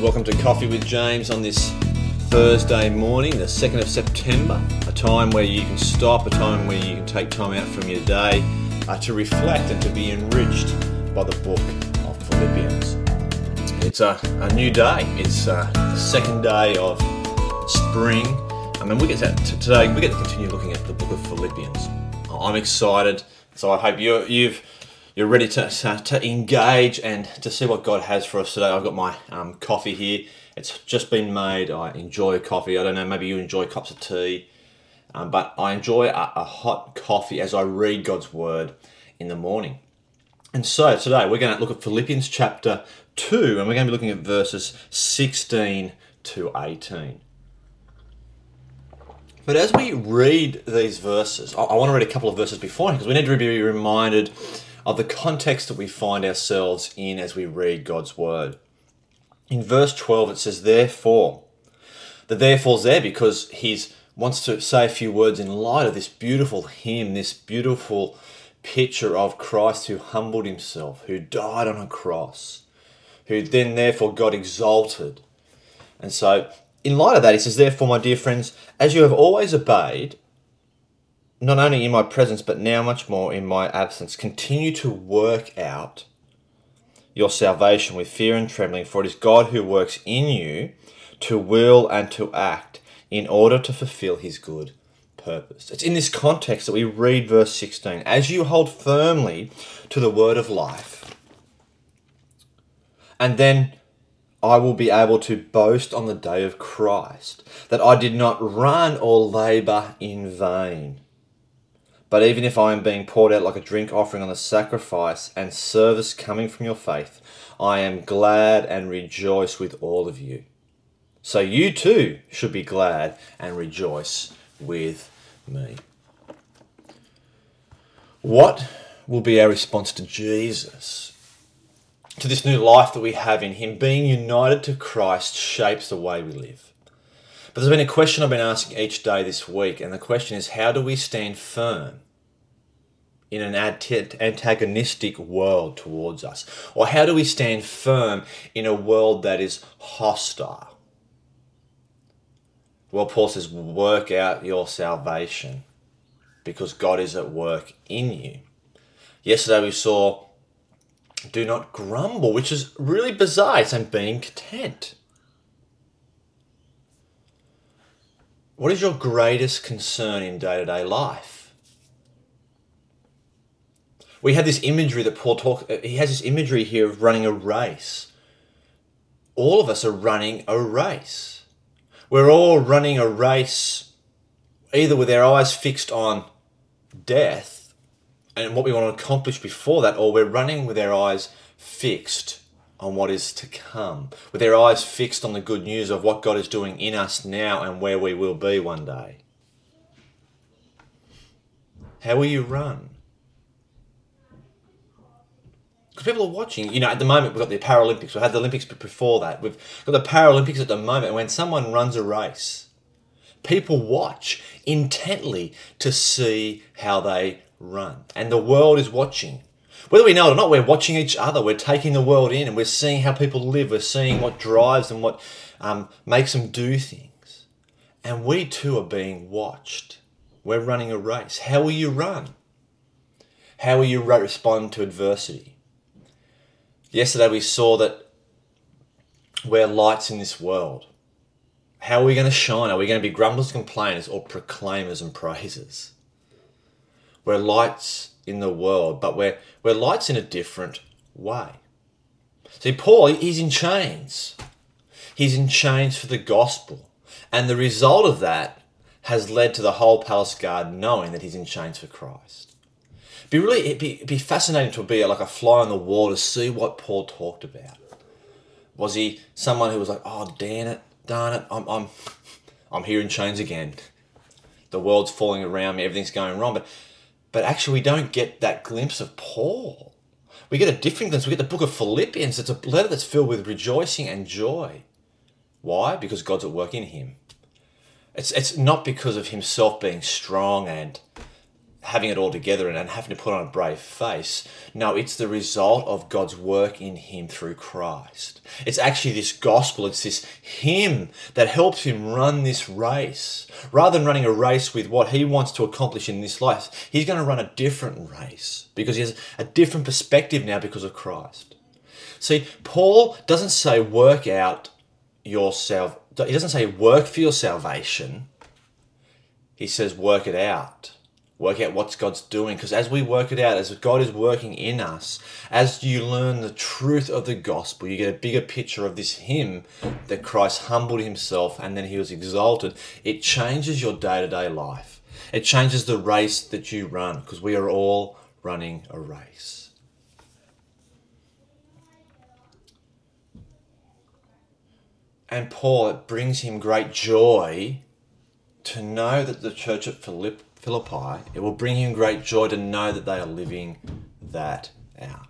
Welcome to Coffee with James on this Thursday morning, the 2nd of September, a time where you can stop, a time where you can take time out from your day uh, to reflect and to be enriched by the book of Philippians. It's a, a new day, it's uh, the second day of spring. I mean, we get to, today, we get to continue looking at the book of Philippians. I'm excited, so I hope you're, you've you're ready to, to engage and to see what God has for us today. I've got my um, coffee here. It's just been made. I enjoy coffee. I don't know, maybe you enjoy cups of tea, um, but I enjoy a, a hot coffee as I read God's word in the morning. And so today we're going to look at Philippians chapter 2, and we're going to be looking at verses 16 to 18. But as we read these verses, I, I want to read a couple of verses before because we need to be reminded of the context that we find ourselves in as we read God's word. In verse 12, it says, Therefore. The therefore's there because he wants to say a few words in light of this beautiful hymn, this beautiful picture of Christ who humbled himself, who died on a cross, who then therefore got exalted. And so, in light of that, he says, Therefore, my dear friends, as you have always obeyed, not only in my presence, but now much more in my absence. Continue to work out your salvation with fear and trembling, for it is God who works in you to will and to act in order to fulfill his good purpose. It's in this context that we read verse 16 As you hold firmly to the word of life, and then I will be able to boast on the day of Christ that I did not run or labor in vain. But even if I am being poured out like a drink offering on the sacrifice and service coming from your faith, I am glad and rejoice with all of you. So you too should be glad and rejoice with me. What will be our response to Jesus? To this new life that we have in Him, being united to Christ shapes the way we live. There's been a question I've been asking each day this week, and the question is how do we stand firm in an antagonistic world towards us? Or how do we stand firm in a world that is hostile? Well, Paul says, work out your salvation because God is at work in you. Yesterday we saw, do not grumble, which is really bizarre. It's saying being content. What is your greatest concern in day to day life? We have this imagery that Paul talks, uh, he has this imagery here of running a race. All of us are running a race. We're all running a race either with our eyes fixed on death and what we want to accomplish before that, or we're running with our eyes fixed on what is to come, with their eyes fixed on the good news of what God is doing in us now and where we will be one day. How will you run? Because people are watching. You know, at the moment we've got the Paralympics. We had the Olympics before that. We've got the Paralympics at the moment. When someone runs a race, people watch intently to see how they run, and the world is watching whether we know it or not, we're watching each other. We're taking the world in and we're seeing how people live. We're seeing what drives them, what um, makes them do things. And we too are being watched. We're running a race. How will you run? How will you respond to adversity? Yesterday we saw that we're lights in this world. How are we going to shine? Are we going to be grumblers, complainers, or proclaimers and praisers? We're lights in the world, but we're, we're lights in a different way. See, Paul, he's in chains. He's in chains for the gospel. And the result of that has led to the whole palace guard knowing that he's in chains for Christ. Be really, it'd be, it'd be fascinating to be like a fly on the wall to see what Paul talked about. Was he someone who was like, oh, damn it, darn it, I'm, I'm, I'm here in chains again. The world's falling around me, everything's going wrong. But but actually, we don't get that glimpse of Paul. We get a different glimpse. We get the book of Philippians. It's a letter that's filled with rejoicing and joy. Why? Because God's at work in him. It's, it's not because of himself being strong and having it all together and, and having to put on a brave face. No, it's the result of God's work in him through Christ. It's actually this gospel, it's this hymn that helps him run this race. Rather than running a race with what he wants to accomplish in this life, he's going to run a different race because he has a different perspective now because of Christ. See, Paul doesn't say work out yourself, he doesn't say work for your salvation. He says work it out work out what God's doing. Because as we work it out, as God is working in us, as you learn the truth of the gospel, you get a bigger picture of this hymn that Christ humbled Himself and then He was exalted. It changes your day to day life. It changes the race that you run because we are all running a race. And Paul, it brings him great joy to know that the church at Philippi Philippi, it will bring him great joy to know that they are living that out.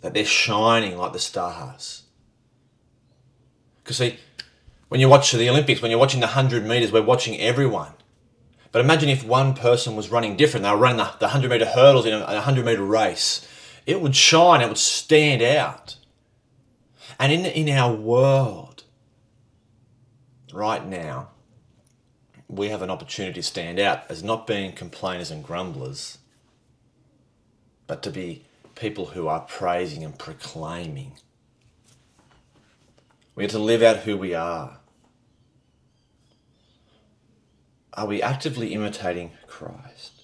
That they're shining like the stars. Because, see, when you watch the Olympics, when you're watching the 100 metres, we're watching everyone. But imagine if one person was running different. They were running the, the 100 metre hurdles in a, a 100 metre race. It would shine, it would stand out. And in, in our world, right now, we have an opportunity to stand out as not being complainers and grumblers, but to be people who are praising and proclaiming. We are to live out who we are. Are we actively imitating Christ?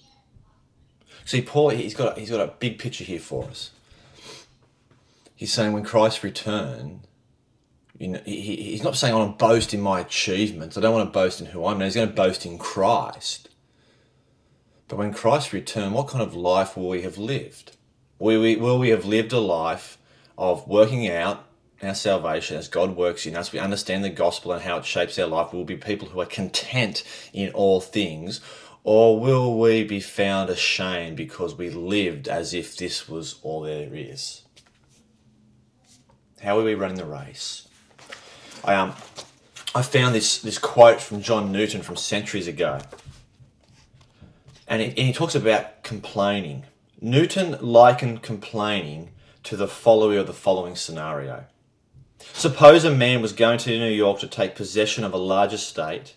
See, Paul, he's got, he's got a big picture here for us. He's saying when Christ returns, you know, he, he's not saying I want to boast in my achievements. I don't want to boast in who I am. He's going to boast in Christ. But when Christ returns, what kind of life will we have lived? Will we, will we have lived a life of working out our salvation as God works in us? We understand the gospel and how it shapes our life. We'll be people who are content in all things. Or will we be found ashamed because we lived as if this was all there is? How are we running the race? I um I found this this quote from John Newton from centuries ago, and, it, and he talks about complaining. Newton likened complaining to the following of the following scenario. Suppose a man was going to New York to take possession of a large estate,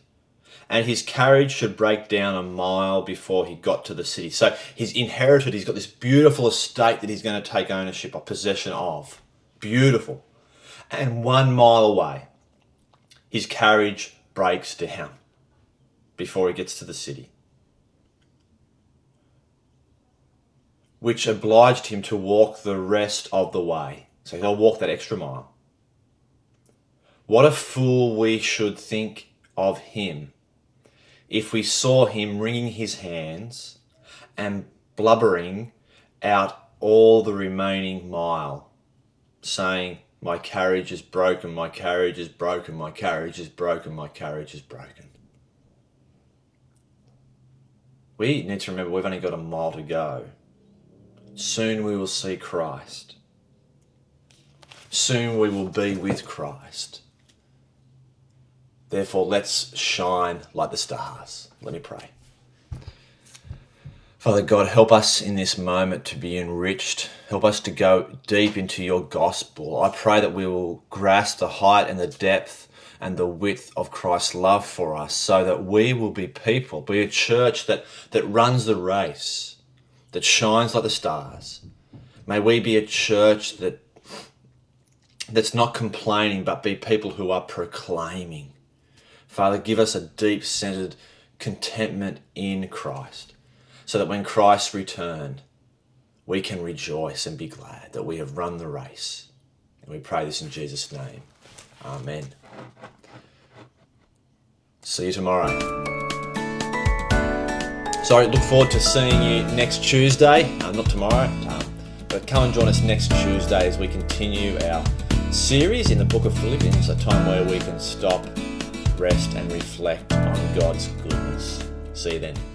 and his carriage should break down a mile before he got to the city. So he's inherited, he's got this beautiful estate that he's going to take ownership of, possession of. Beautiful. And one mile away, his carriage breaks down before he gets to the city, which obliged him to walk the rest of the way. So he'll walk that extra mile. What a fool we should think of him if we saw him wringing his hands and blubbering out all the remaining mile, saying, my carriage is broken, my carriage is broken, my carriage is broken, my carriage is broken. We need to remember we've only got a mile to go. Soon we will see Christ. Soon we will be with Christ. Therefore, let's shine like the stars. Let me pray. Father God, help us in this moment to be enriched. Help us to go deep into your gospel. I pray that we will grasp the height and the depth and the width of Christ's love for us so that we will be people, be a church that, that runs the race, that shines like the stars. May we be a church that that's not complaining, but be people who are proclaiming. Father, give us a deep centered contentment in Christ so that when Christ return, we can rejoice and be glad that we have run the race. And we pray this in Jesus' name. Amen. See you tomorrow. Sorry, look forward to seeing you next Tuesday. Uh, not tomorrow, um, but come and join us next Tuesday as we continue our series in the book of Philippians, a time where we can stop, rest, and reflect on God's goodness. See you then.